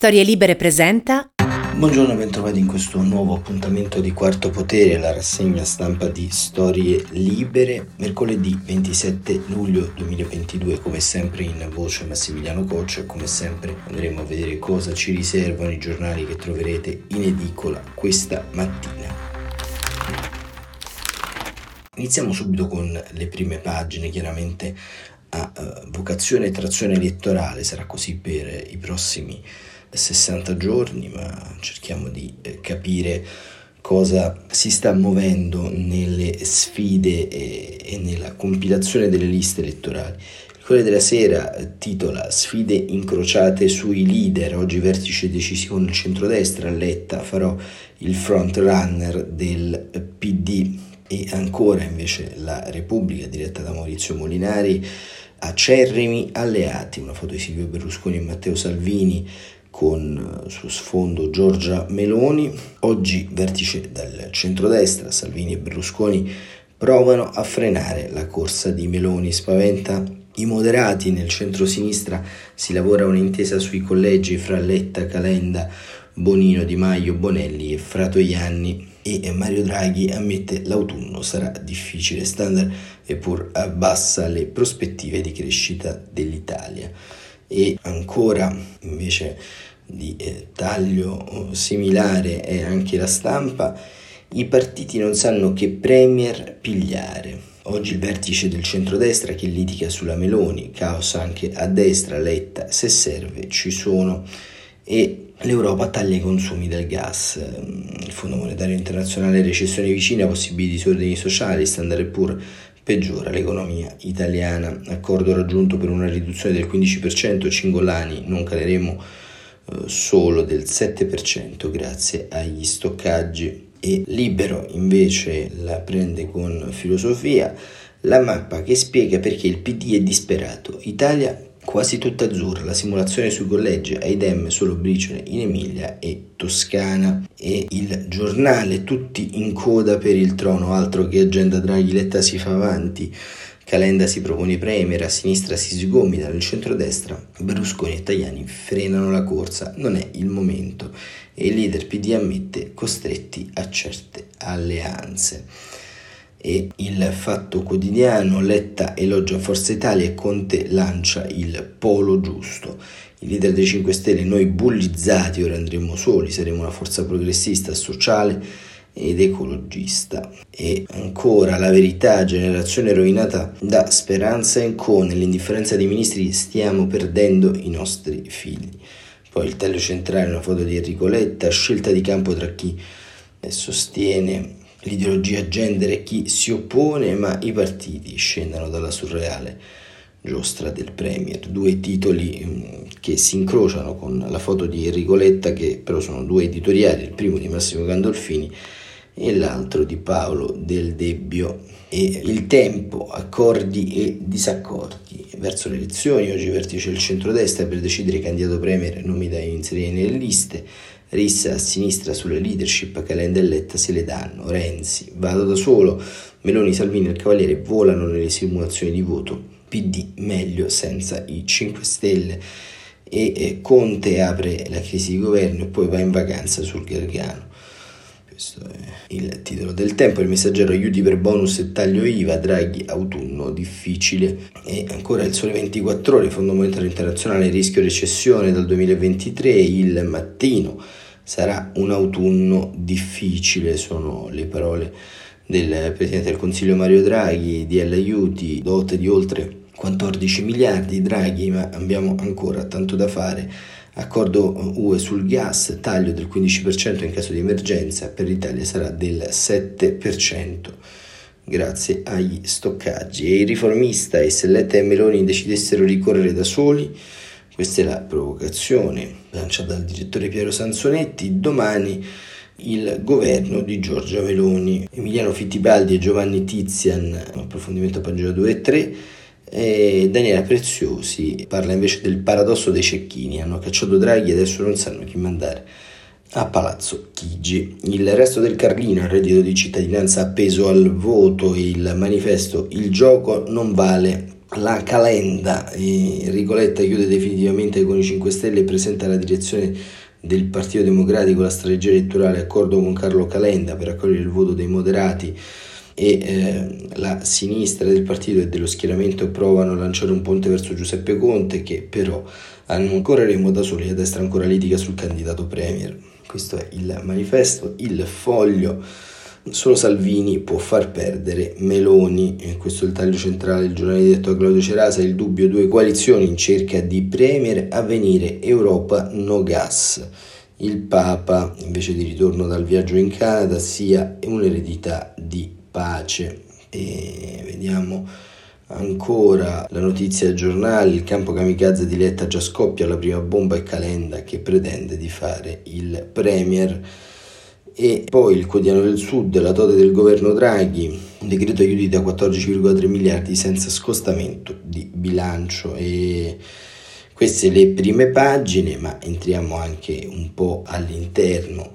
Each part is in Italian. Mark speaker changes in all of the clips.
Speaker 1: Storie Libere presenta.
Speaker 2: Buongiorno e bentrovati in questo nuovo appuntamento di Quarto Potere, la rassegna stampa di Storie Libere, mercoledì 27 luglio 2022, come sempre in voce Massimiliano Coach, come sempre andremo a vedere cosa ci riservano i giornali che troverete in edicola questa mattina. Iniziamo subito con le prime pagine, chiaramente a uh, vocazione e trazione elettorale, sarà così per i prossimi 60 giorni, ma cerchiamo di eh, capire cosa si sta muovendo nelle sfide e, nella compilazione delle liste elettorali. Il Corriere della Sera titola Sfide incrociate sui leader, oggi vertice decisivo nel centrodestra, Letta farò il front runner del PD e ancora invece la Repubblica diretta da Maurizio Molinari acerrimi alleati, una foto di Silvio Berlusconi e Matteo Salvini con eh, su sfondo Giorgia Meloni. Oggi vertice del centrodestra, Salvini e Berlusconi provano a frenare la corsa di Meloni, spaventa i moderati, nel centro-sinistra si lavora un'intesa sui collegi fra Letta, Calenda, Bonino, Di Maio, Bonelli e Fratoianni. E Mario Draghi ammette l'autunno sarà difficile, standard eppur abbassa le prospettive di crescita dell'Italia e ancora invece di eh, taglio similare è anche la stampa, i partiti non sanno che premier pigliare. Oggi il vertice del centrodestra che litiga sulla Meloni, caos anche a destra, Letta, se serve ci sono e l'Europa taglia i consumi del gas. Il Fondo Monetario Internazionale recessione vicina, possibili disordini sociali, standard pur peggiora l'economia italiana. Accordo raggiunto per una riduzione del 15%, Cingolani non caleremo eh, solo del 7% grazie agli stoccaggi e Libero invece la prende con filosofia la mappa che spiega perché il PD è disperato. Italia quasi tutta azzurra, la simulazione sui collegi, Aidem solo briciole in Emilia e Toscana. E il giornale tutti in coda per il trono, altro che agenda Draghi, Letta si fa avanti, Calenda si propone premier, a sinistra si sgomita, nel centrodestra Berlusconi e Tajani frenano la corsa, non è il momento. E il leader PD ammette costretti a certe alleanze e il Fatto Quotidiano, Letta elogia Forza Italia e Conte lancia il polo giusto. Il leader dei 5 Stelle, noi bullizzati, ora andremo soli, saremo una forza progressista, sociale ed ecologista. E ancora la verità, generazione rovinata da Speranza e Co. Nell'indifferenza dei ministri stiamo perdendo i nostri figli. Poi il taglio centrale, una foto di Enrico Letta, scelta di campo tra chi sostiene l'ideologia gender chi si oppone, ma i partiti scendano dalla surreale giostra del Premier. Due titoli mm, che si incrociano con la foto di Enrico Letta, che però sono due editoriali, il primo di Massimo Gandolfini e l'altro di Paolo Del Debbio. E il tempo, accordi e disaccordi verso le elezioni, oggi vertice il centrodestra per decidere candidato Premier e nomi da inserire nelle liste, Rissa a sinistra sulle leadership, Calenda e Letta se le danno, Renzi, vado da solo, Meloni, Salvini e il Cavaliere volano nelle simulazioni di voto, PD meglio senza i 5 Stelle. E Conte apre la crisi di governo e poi va in vacanza sul Gargano. Questo è il titolo del tempo, il messaggero aiuti per bonus e taglio IVA, Draghi autunno difficile. E ancora il sole 24 ore, Fondo Monetario Internazionale rischio recessione dal 2023, il mattino sarà un autunno difficile, sono le parole del Presidente del Consiglio Mario Draghi, di aiuti, dote di oltre 14 miliardi Draghi, ma abbiamo ancora tanto da fare Accordo UE sul gas, taglio del 15% in caso di emergenza, per l'Italia sarà del 7% grazie agli stoccaggi. E il riformista e se Letta e Meloni decidessero di correre da soli, questa è la provocazione lanciata dal direttore Piero Sansonetti, domani il governo di Giorgia Meloni. Emiliano Fittibaldi e Giovanni Tizian, approfondimento a pagina 2 e 3, e Daniela Preziosi parla invece del paradosso dei cecchini. Hanno cacciato Draghi e adesso non sanno chi mandare a Palazzo Chigi. Il resto del Carlino, il reddito di cittadinanza appeso al voto, il manifesto Il gioco non vale la calenda. Enrico Letta chiude definitivamente con i 5 Stelle e presenta la direzione del Partito Democratico la strategia elettorale accordo con Carlo Calenda per accogliere il voto dei moderati e eh, la sinistra del partito e dello schieramento provano a lanciare un ponte verso Giuseppe Conte che però correremo da soli, a destra ancora litiga sul candidato premier. Questo è il manifesto, il foglio. Solo Salvini può far perdere Meloni, e questo è il taglio centrale, il giornale detto a Claudio Cerasa, il dubbio due coalizioni in cerca di premier, avvenire Europa no gas. Il Papa, invece di ritorno dal viaggio in Canada, sia un'eredità di pace. E vediamo ancora la notizia giornale, il campo kamikaze di Letta già scoppia la prima bomba e Calenda che pretende di fare il premier e poi il quotidiano del sud, la dote del governo Draghi, un decreto aiuti da 14,3 miliardi senza scostamento di bilancio. E queste le prime pagine, ma entriamo anche un po' all'interno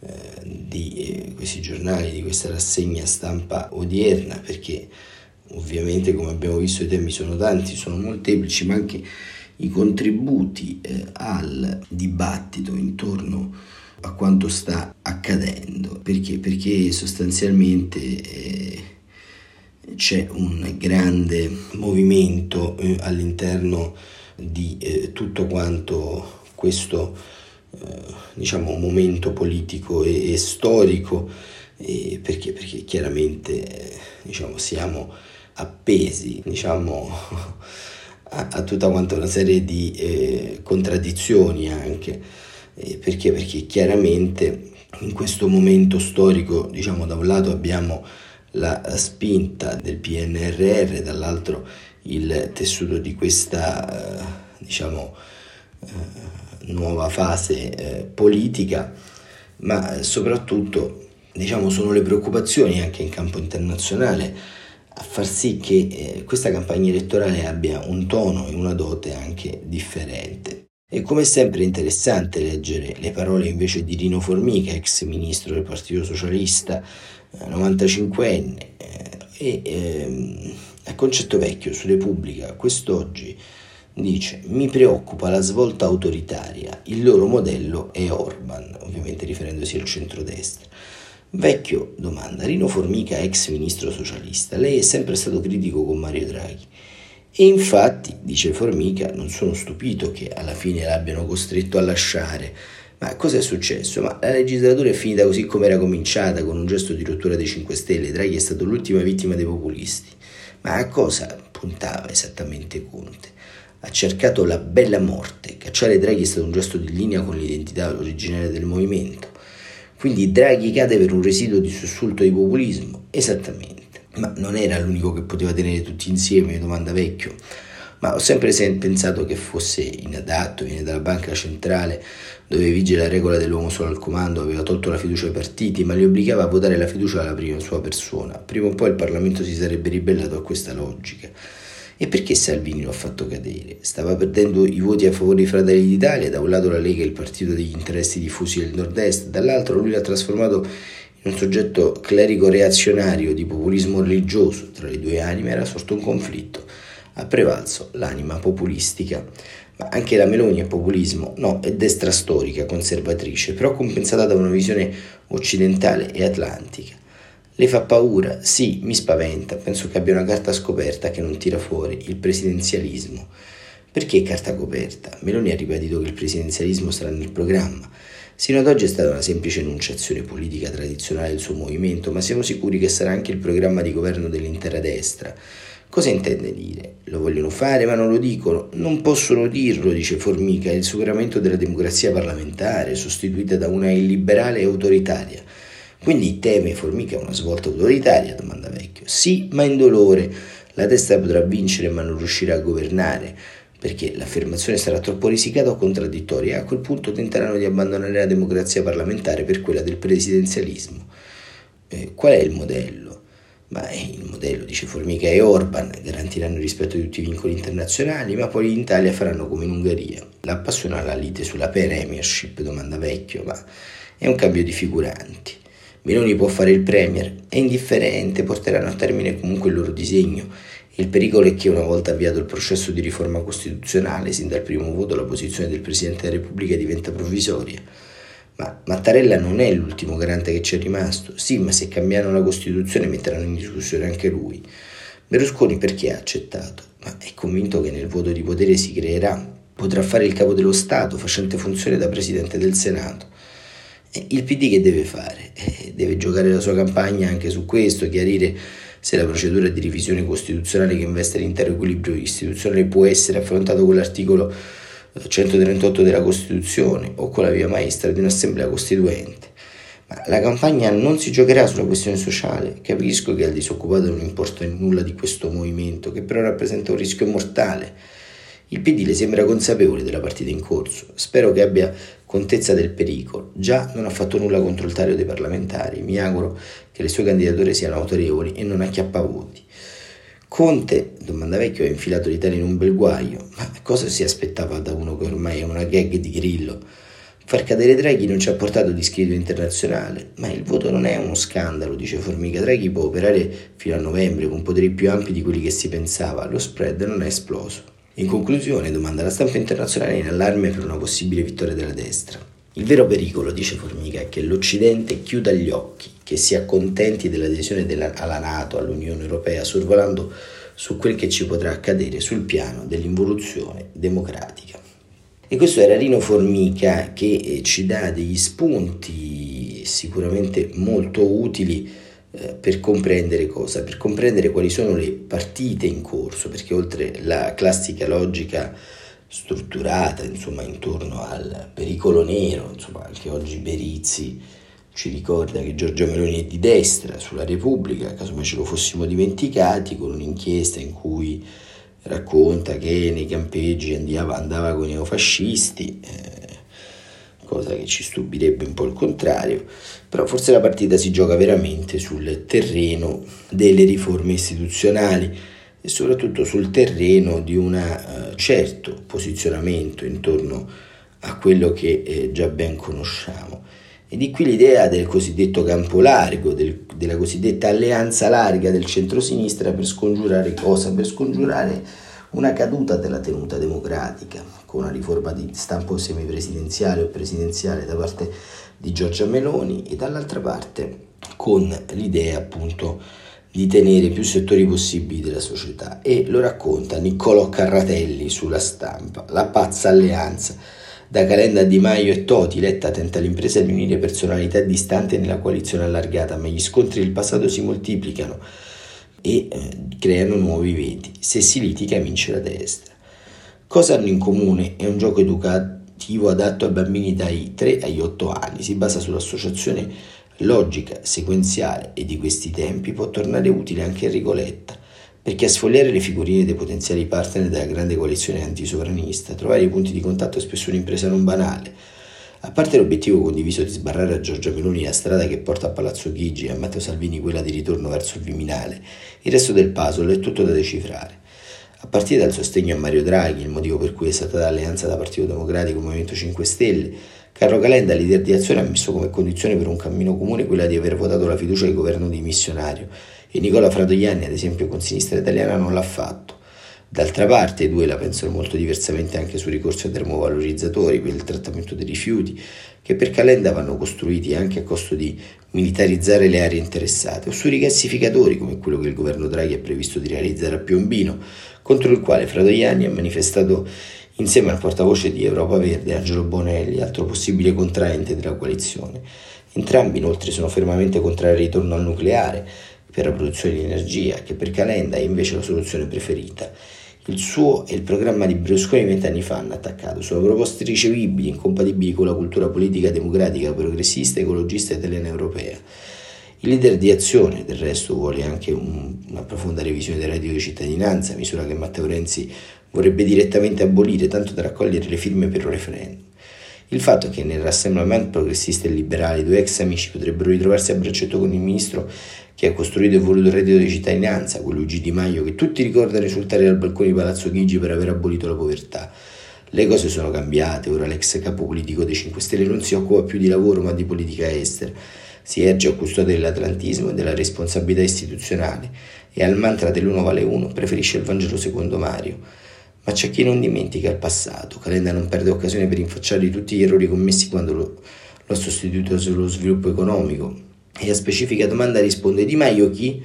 Speaker 2: eh, di eh, questi giornali, di questa rassegna stampa odierna, perché ovviamente come abbiamo visto i temi sono tanti, sono molteplici, ma anche i contributi eh, al dibattito intorno a quanto sta accadendo, perché, perché sostanzialmente eh, c'è un grande movimento eh, all'interno di eh, tutto quanto questo eh, diciamo momento politico e, e storico perché, perché chiaramente diciamo siamo appesi diciamo, a, a, tutta quanta una serie di eh, contraddizioni anche, eh, perché? perché chiaramente in questo momento storico, diciamo da un lato abbiamo la spinta del PNRR, dall'altro il tessuto di questa eh, diciamo, eh, nuova fase politica, ma soprattutto diciamo, sono le preoccupazioni anche in campo internazionale a far sì che questa campagna elettorale abbia un tono e una dote anche differente. E come sempre è interessante leggere le parole invece di Rino Formica, ex ministro del Partito Socialista, 95enne, eh, e ehm, a Concetto Vecchio su Repubblica quest'oggi dice mi preoccupa la svolta autoritaria, il loro modello è Orban, ovviamente riferendosi al centrodestra. Vecchio domanda, Rino Formica, ex ministro socialista, lei è sempre stato critico con Mario Draghi. E infatti, dice Formica, non sono stupito che alla fine l'abbiano costretto a lasciare. Ma cosa è successo? Ma la legislatura è finita così come era cominciata, con un gesto di rottura dei 5 Stelle. Draghi è stato l'ultima vittima dei populisti. Ma a cosa puntava esattamente Conte? Ha cercato la bella morte. Cacciare Draghi è stato un gesto di linea con l'identità originaria del movimento. Quindi Draghi cade per un residuo di sussulto di populismo? Esattamente. Ma non era l'unico che poteva tenere tutti insieme, domanda vecchio. Ma ho sempre pensato che fosse inadatto, viene dalla banca centrale dove vige la regola dell'uomo solo al comando, aveva tolto la fiducia ai partiti, ma li obbligava a votare la fiducia alla prima sua persona. Prima o poi il Parlamento si sarebbe ribellato a questa logica. E perché Salvini lo ha fatto cadere? Stava perdendo i voti a favore di Fratelli d'Italia, da un lato la Lega è il partito degli interessi diffusi del nord-est, dall'altro lui l'ha trasformato un soggetto clerico reazionario di populismo religioso, tra le due anime era sorto un conflitto, ha prevalso l'anima populistica. Ma anche la Meloni è populismo? No, è destra storica, conservatrice, però compensata da una visione occidentale e atlantica. Le fa paura? Sì, mi spaventa. Penso che abbia una carta scoperta che non tira fuori, il presidenzialismo. Perché carta coperta? Meloni ha ribadito che il presidenzialismo sarà nel programma. Sino ad oggi è stata una semplice enunciazione politica tradizionale del suo movimento, ma siamo sicuri che sarà anche il programma di governo dell'intera destra. Cosa intende dire? Lo vogliono fare ma non lo dicono. Non possono dirlo, dice Formica, è il superamento della democrazia parlamentare, sostituita da una illiberale e autoritaria. Quindi teme Formica una svolta autoritaria? Domanda Vecchio. Sì, ma indolore. La testa potrà vincere ma non riuscirà a governare perché l'affermazione sarà troppo risicata o contraddittoria e a quel punto tenteranno di abbandonare la democrazia parlamentare per quella del presidenzialismo. Eh, qual è il modello? Ma il modello, dice Formica, e Orban garantiranno il rispetto di tutti i vincoli internazionali, ma poi in Italia faranno come in Ungheria. L'appassiona la lite sulla premiership, domanda Vecchio, ma è un cambio di figuranti. Meloni può fare il premier, è indifferente, porteranno a termine comunque il loro disegno Il pericolo è che una volta avviato il processo di riforma costituzionale, sin dal primo voto la posizione del Presidente della Repubblica diventa provvisoria. Ma Mattarella non è l'ultimo garante che ci è rimasto. Sì, ma se cambiano la Costituzione metteranno in discussione anche lui. Berlusconi perché ha accettato? Ma è convinto che nel voto di potere si creerà. Potrà fare il capo dello Stato facente funzione da Presidente del Senato. E il PD che deve fare? Eh, deve giocare la sua campagna anche su questo, chiarire se la procedura di revisione costituzionale che investe l'intero equilibrio istituzionale può essere affrontata con l'articolo 138 della Costituzione o con la via maestra di un'assemblea costituente. Ma la campagna non si giocherà sulla questione sociale. Capisco che al disoccupato non importa nulla di questo movimento, che però rappresenta un rischio mortale. Il PD le sembra consapevole della partita in corso. Spero che abbia contezza del pericolo. Già non ha fatto nulla contro il taglio dei parlamentari. Mi auguro che le sue candidature siano autorevoli e non acchiappavoti. Conte, domanda vecchio, ha infilato l'Italia in un bel guaio. Ma cosa si aspettava da uno che ormai è una gag di Grillo? Far cadere Draghi non ci ha portato discredito internazionale, ma il voto non è uno scandalo, dice Formica. Draghi può operare fino a novembre con poteri più ampi di quelli che si pensava. Lo spread non è esploso. In conclusione, domanda la stampa internazionale in allarme per una possibile vittoria della destra. Il vero pericolo, dice Formica, è che l'Occidente chiuda gli occhi, che si accontenti dell'adesione della, alla Nato, all'Unione Europea, sorvolando su quel che ci potrà accadere sul piano dell'involuzione democratica. E questo era Rino Formica che eh, ci dà degli spunti sicuramente molto utili per comprendere cosa? Per comprendere quali sono le partite in corso, perché oltre la classica logica strutturata insomma, intorno al pericolo nero, insomma, anche oggi Berizzi ci ricorda che Giorgia Meloni è di destra sulla Repubblica, caso mai ce lo fossimo dimenticati, con un'inchiesta in cui racconta che nei campeggi andava, andava con i neofascisti. Eh, cosa che ci stupirebbe un po' il contrario, però forse la partita si gioca veramente sul terreno delle riforme istituzionali e soprattutto sul terreno di un uh, certo posizionamento intorno a quello che eh, già ben conosciamo. E di qui l'idea del cosiddetto campo largo, del, della cosiddetta alleanza larga del centro-sinistra per scongiurare cosa? Per scongiurare una caduta della tenuta democratica, con una riforma di stampo semipresidenziale o presidenziale da parte di Giorgia Meloni e dall'altra parte con l'idea appunto di tenere più settori possibili della società e lo racconta Niccolò Carratelli sulla stampa, la pazza alleanza. Da Calenda Di Maio e Toti, Letta tenta l'impresa di unire personalità distanti nella coalizione allargata, ma gli scontri del passato si moltiplicano e eh, creano nuovi veti. Se si litiga vince la destra. Cosa hanno in comune? È un gioco educativo adatto ai bambini dai 3 agli 8 anni, si basa sull'associazione logica, sequenziale e di questi tempi può tornare utile anche a Rigoletta, perché a sfogliare le figurine dei potenziali partner della grande coalizione antisovranista, trovare i punti di contatto è spesso un'impresa non banale, a parte l'obiettivo condiviso di sbarrare a Giorgia Meloni la strada che porta a Palazzo Chigi e a Matteo Salvini quella di ritorno verso il Viminale, il resto del puzzle è tutto da decifrare. A partire dal sostegno a Mario Draghi, il motivo per cui è stata l'alleanza da Partito Democratico e Movimento 5 Stelle, Carlo Calenda, leader di azione, ha messo come condizione per un cammino comune quella di aver votato la fiducia al governo di missionario e Nicola Fratoianni, ad esempio con Sinistra Italiana, non l'ha fatto. D'altra parte i due la pensano molto diversamente anche sui ricorsi a termovalorizzatori per il trattamento dei rifiuti, che per Calenda vanno costruiti anche a costo di militarizzare le aree interessate, o sui rigassificatori come quello che il governo Draghi ha previsto di realizzare a Piombino, contro il quale Fratoiani ha manifestato insieme al portavoce di Europa Verde Angelo Bonelli, altro possibile contraente della coalizione. Entrambi inoltre sono fermamente contrari al ritorno al nucleare per la produzione di energia, che per Calenda è invece la soluzione preferita il suo e il programma di Berlusconi vent'anni fa hanno attaccato. Sono proposte ricevibili, incompatibili con la cultura politica democratica, progressista, ecologista italiana europea. Il leader di Azione, del resto, vuole anche un, una profonda revisione del reddito di cittadinanza, misura che Matteo Renzi vorrebbe direttamente abolire, tanto da raccogliere le firme per un referendum. Il fatto è che nel rassemblement progressista e liberale due ex amici potrebbero ritrovarsi a braccetto con il ministro che ha costruito e voluto il reddito di cittadinanza, con Luigi Di Maio, che tutti ricordano risultare dal balcone di Palazzo Chigi per aver abolito la povertà. Le cose sono cambiate, ora l'ex capo politico dei 5 Stelle non si occupa più di lavoro ma di politica estera. si erge a custode dell'atlantismo e della responsabilità istituzionale e al mantra dell'uno vale uno preferisce il Vangelo secondo Mario. Ma c'è chi non dimentica il passato, Calenda non perde occasione per rinfacciargli tutti gli errori commessi quando lo, lo ha sostituito sullo sviluppo economico. E a specifica domanda risponde Di Maio chi?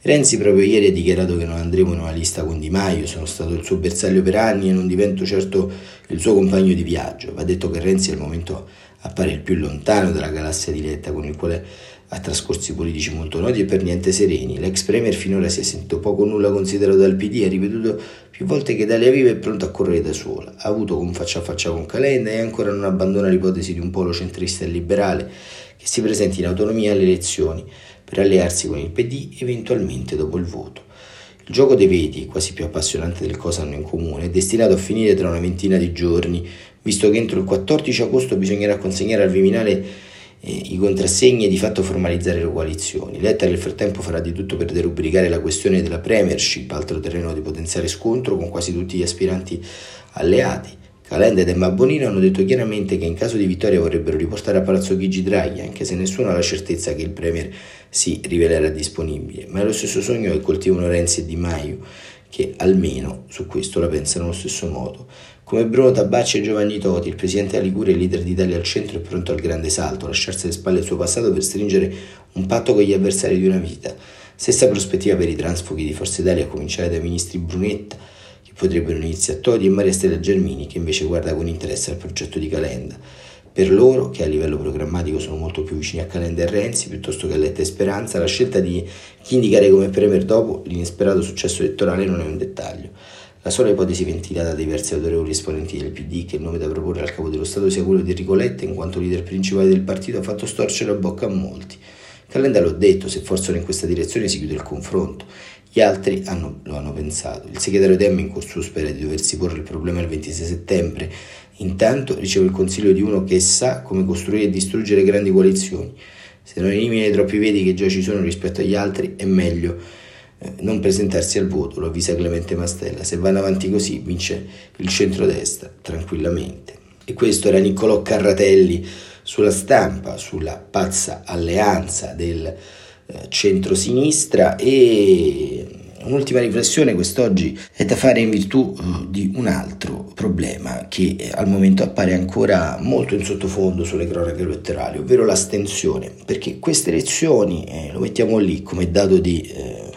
Speaker 2: Renzi proprio ieri ha dichiarato che non andremo in una lista con Di Maio, sono stato il suo bersaglio per anni e non divento certo il suo compagno di viaggio. Va detto che Renzi al momento appare il più lontano dalla galassia di Letta con il quale ha trascorsi politici molto noti e per niente sereni. L'ex premier finora si è sentito poco o nulla considerato dal PD ha ripetuto più volte che Italia Viva è pronta a correre da sola. Ha avuto un faccia a faccia con Calenda e ancora non abbandona l'ipotesi di un polo centrista e liberale che si presenti in autonomia alle elezioni per allearsi con il PD eventualmente dopo il voto. Il gioco dei veti, quasi più appassionante del cosa hanno in comune, è destinato a finire tra una ventina di giorni, visto che entro il 14 agosto bisognerà consegnare al Viminale eh, i contrassegni e di fatto formalizzare le coalizioni. Letta nel frattempo farà di tutto per derubricare la questione della premiership, altro terreno di potenziale scontro con quasi tutti gli aspiranti alleati. Calenda ed Emma Bonino hanno detto chiaramente che in caso di vittoria vorrebbero riportare a Palazzo Chigi Draghi, anche se nessuno ha la certezza che il Premier si rivelerà disponibile. Ma è lo stesso sogno che coltivano Renzi e Di Maio, che almeno su questo la pensano allo stesso modo. Come Bruno Tabacci e Giovanni Toti, il presidente della Liguria e leader d'Italia al centro è pronto al grande salto, lasciarsi alle spalle il suo passato per stringere un patto con gli avversari di una vita. Stessa prospettiva per i transfughi di Forza Italia, a cominciare dai ministri Brunetta, potrebbero Todi, e Maria Stella Germini, che invece guarda con interesse al progetto di Calenda. Per loro, che a livello programmatico sono molto più vicini a Calenda e Renzi piuttosto che a Letta e Speranza, la scelta di chi indicare come premier dopo l'inesperato successo elettorale non è un dettaglio. La sola ipotesi ventilata da diversi autorevoli esponenti del PD che il nome da proporre al capo dello Stato sia quello di Enrico Letta in quanto leader principale del partito ha fatto storcere la bocca a molti. Calenda l'ho detto, se forzano in questa direzione si chiude il confronto. Gli altri hanno, lo hanno pensato. Il segretario Dem in corso spera di doversi porre il problema il 26 settembre. Intanto riceve il consiglio di uno che sa come costruire e distruggere grandi coalizioni. Se non elimina troppi veti che già ci sono rispetto agli altri, è meglio eh, non presentarsi al voto, lo avvisa Clemente Mastella. Se vanno avanti così vince il centrodestra tranquillamente. E questo era Niccolò Carratelli sulla stampa, sulla pazza alleanza del centro-sinistra e un'ultima riflessione quest'oggi è da fare in virtù uh, di un altro problema che eh, al momento appare ancora molto in sottofondo sulle cronache elettorali, ovvero l'astensione, perché queste elezioni, eh, lo mettiamo lì come dato di eh,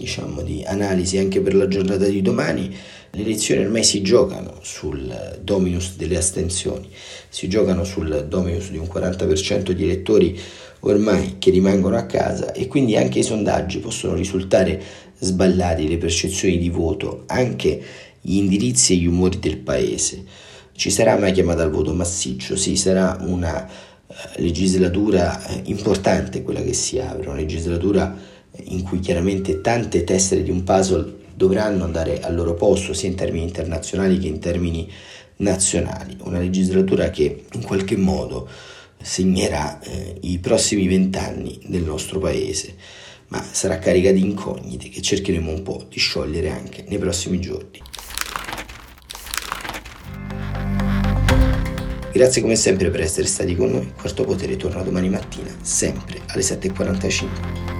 Speaker 2: diciamo, di analisi anche per la giornata di domani, le elezioni ormai si giocano sul dominus delle astensioni, si giocano sul dominus di un 40% di elettori ormai che rimangono a casa e quindi anche i sondaggi possono risultare sballati, le percezioni di voto, anche gli indirizzi e gli umori del paese. Ci sarà una chiamata al voto massiccio, sì, sarà una uh, legislatura uh, importante quella che si apre, una legislatura in cui chiaramente tante tessere di un puzzle dovranno andare al loro posto sia in termini internazionali che in termini nazionali. Una legislatura che in qualche modo segnerà eh, i prossimi vent'anni del nostro paese, ma sarà carica di incognite che cercheremo un po' di sciogliere anche nei prossimi giorni. Grazie come sempre per essere stati con noi. Quarto Potere torna domani mattina, sempre alle 7.45.